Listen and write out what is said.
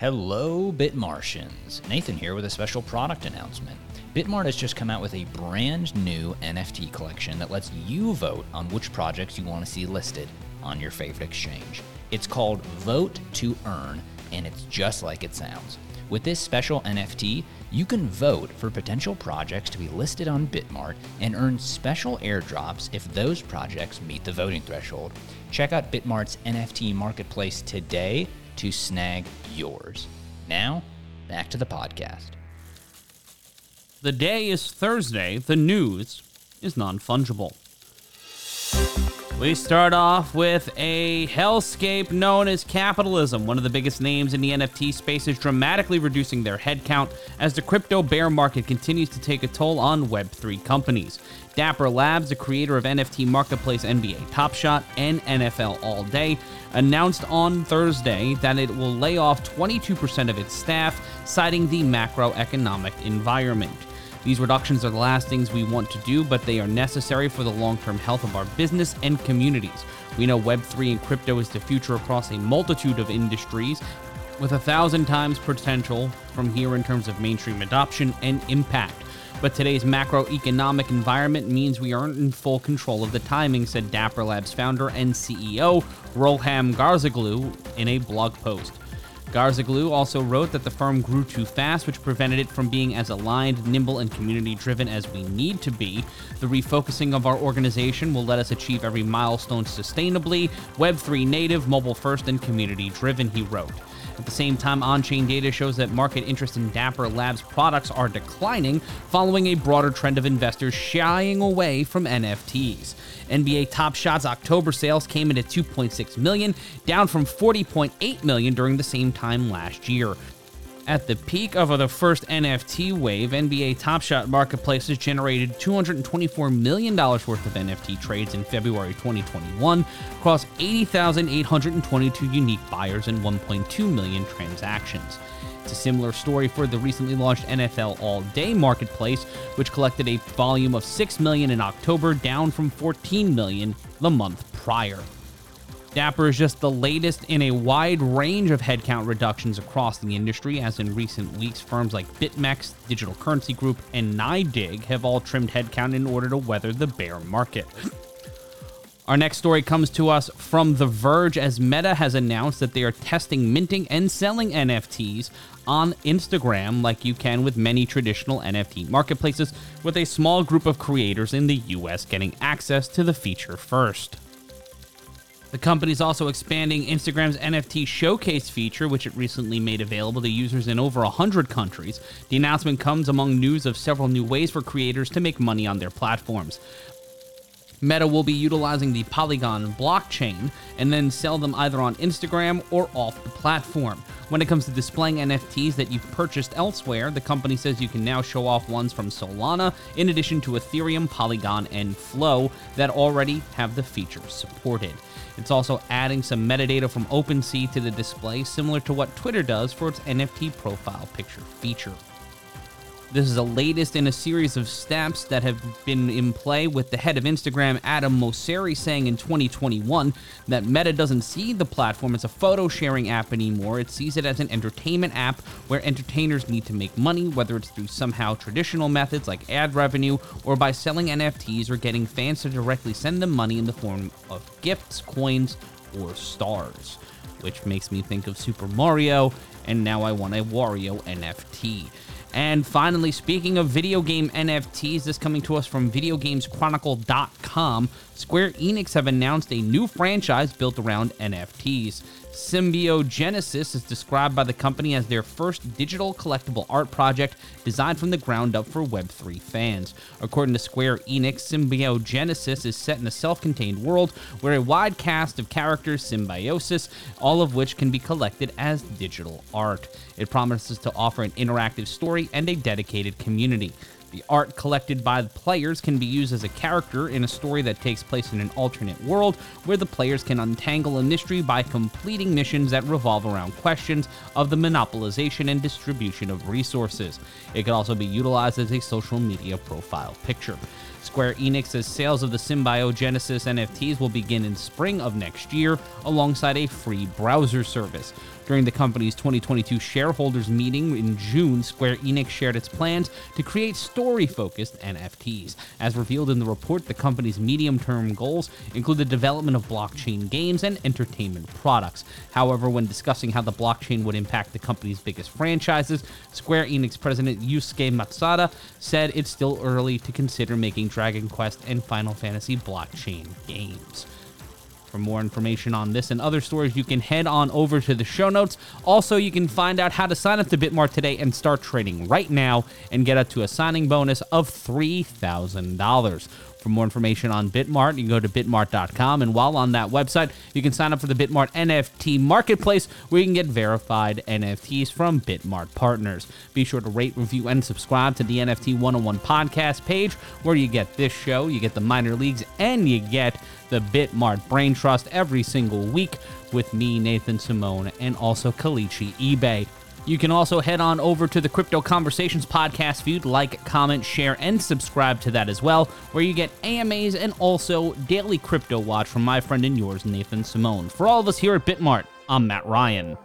Hello, Bitmartians. Nathan here with a special product announcement. Bitmart has just come out with a brand new NFT collection that lets you vote on which projects you want to see listed on your favorite exchange. It's called Vote to Earn, and it's just like it sounds. With this special NFT, you can vote for potential projects to be listed on Bitmart and earn special airdrops if those projects meet the voting threshold. Check out Bitmart's NFT marketplace today to snag yours. Now, back to the podcast. The day is Thursday. The news is non fungible. We start off with a hellscape known as capitalism. One of the biggest names in the NFT space is dramatically reducing their headcount as the crypto bear market continues to take a toll on Web3 companies. Dapper Labs, the creator of NFT marketplace NBA Top Shot and NFL All Day, announced on Thursday that it will lay off 22% of its staff, citing the macroeconomic environment. These reductions are the last things we want to do, but they are necessary for the long term health of our business and communities. We know Web3 and crypto is the future across a multitude of industries, with a thousand times potential from here in terms of mainstream adoption and impact. But today's macroeconomic environment means we aren't in full control of the timing, said Dapper Labs founder and CEO Roham Gharegozlou in a blog post. Gharegozlou also wrote that the firm grew too fast, which prevented it from being as aligned, nimble, and community driven as we need to be. The refocusing of our organization will let us achieve every milestone sustainably, Web3 native, mobile first, and community driven, he wrote. At the same time, on chain data shows that market interest in Dapper Labs products are declining, following a broader trend of investors shying away from NFTs. NBA Top Shot's October sales came in at 2.6 million, down from 40.8 million during the same time last year. At the peak of the first NFT wave, NBA Top Shot marketplaces generated $224 million worth of NFT trades in February 2021 across 80,822 unique buyers and 1.2 million transactions. It's a similar story for the recently launched NFL All Day marketplace, which collected a volume of 6 million in October, down from 14 million the month prior. Dapper is just the latest in a wide range of headcount reductions across the industry, as in recent weeks, firms like BitMEX, Digital Currency Group, and NYDIG have all trimmed headcount in order to weather the bear market. Our next story comes to us from The Verge as Meta has announced that they are testing minting and selling NFTs on Instagram like you can with many traditional NFT marketplaces, with a small group of creators in the US getting access to the feature first. The company is also expanding Instagram's NFT Showcase feature, which it recently made available to users in over 100 countries. The announcement comes among news of several new ways for creators to make money on their platforms. Meta will be utilizing the Polygon blockchain and then sell them either on Instagram or off the platform. When it comes to displaying NFTs that you've purchased elsewhere, the company says you can now show off ones from Solana in addition to Ethereum, Polygon, and Flow that already have the features supported. It's also adding some metadata from OpenSea to the display, similar to what Twitter does for its NFT profile picture feature. This is the latest in a series of steps that have been in play with the head of Instagram, Adam Mosseri, saying in 2021 that Meta doesn't see the platform as a photo sharing app anymore. It sees it as an entertainment app where entertainers need to make money, whether it's through somehow traditional methods like ad revenue or by selling NFTs or getting fans to directly send them money in the form of gifts, coins, or stars. Which makes me think of Super Mario, and now I want a Wario NFT. And finally, speaking of video game NFTs, this coming to us from VideoGamesChronicle.com, Square Enix have announced a new franchise built around NFTs. Symbiogenesis is described by the company as their first digital collectible art project designed from the ground up for Web3 fans. According to Square Enix, Symbiogenesis is set in a self contained world where a wide cast of characters symbiosis, all of which can be collected as digital art. It promises to offer an interactive story and a dedicated community. The art collected by the players can be used as a character in a story that takes place in an alternate world where the players can untangle a mystery by completing missions that revolve around questions of the monopolization and distribution of resources. It can also be utilized as a social media profile picture. Square Enix's sales of the Symbiogenesis NFTs will begin in spring of next year alongside a free browser service. During the company's 2022 shareholders meeting in June, Square Enix shared its plans to create story focused NFTs. As revealed in the report, the company's medium term goals include the development of blockchain games and entertainment products. However, when discussing how the blockchain would impact the company's biggest franchises, Square Enix president Yusuke Matsuda said it's still early to consider making Dragon Quest and Final Fantasy blockchain games. For more information on this and other stories, you can head on over to the show notes. Also, you can find out how to sign up to Bitmart today and start trading right now and get up to a signing bonus of $3,000. For more information on Bitmart, you can go to bitmart.com. And while on that website, you can sign up for the Bitmart NFT Marketplace, where you can get verified NFTs from Bitmart partners. Be sure to rate, review, and subscribe to the NFT 101 podcast page, where you get this show, you get the minor leagues, and you get the Bitmart Brain Trust every single week with me, Nathan Simone, and also Kalichi eBay. You can also head on over to the Crypto Conversations podcast feed, like, comment, share, and subscribe to that as well, where you get AMAs and also daily crypto watch from my friend and yours, Nathan Simone. For all of us here at Bitmart, I'm Matt Ryan.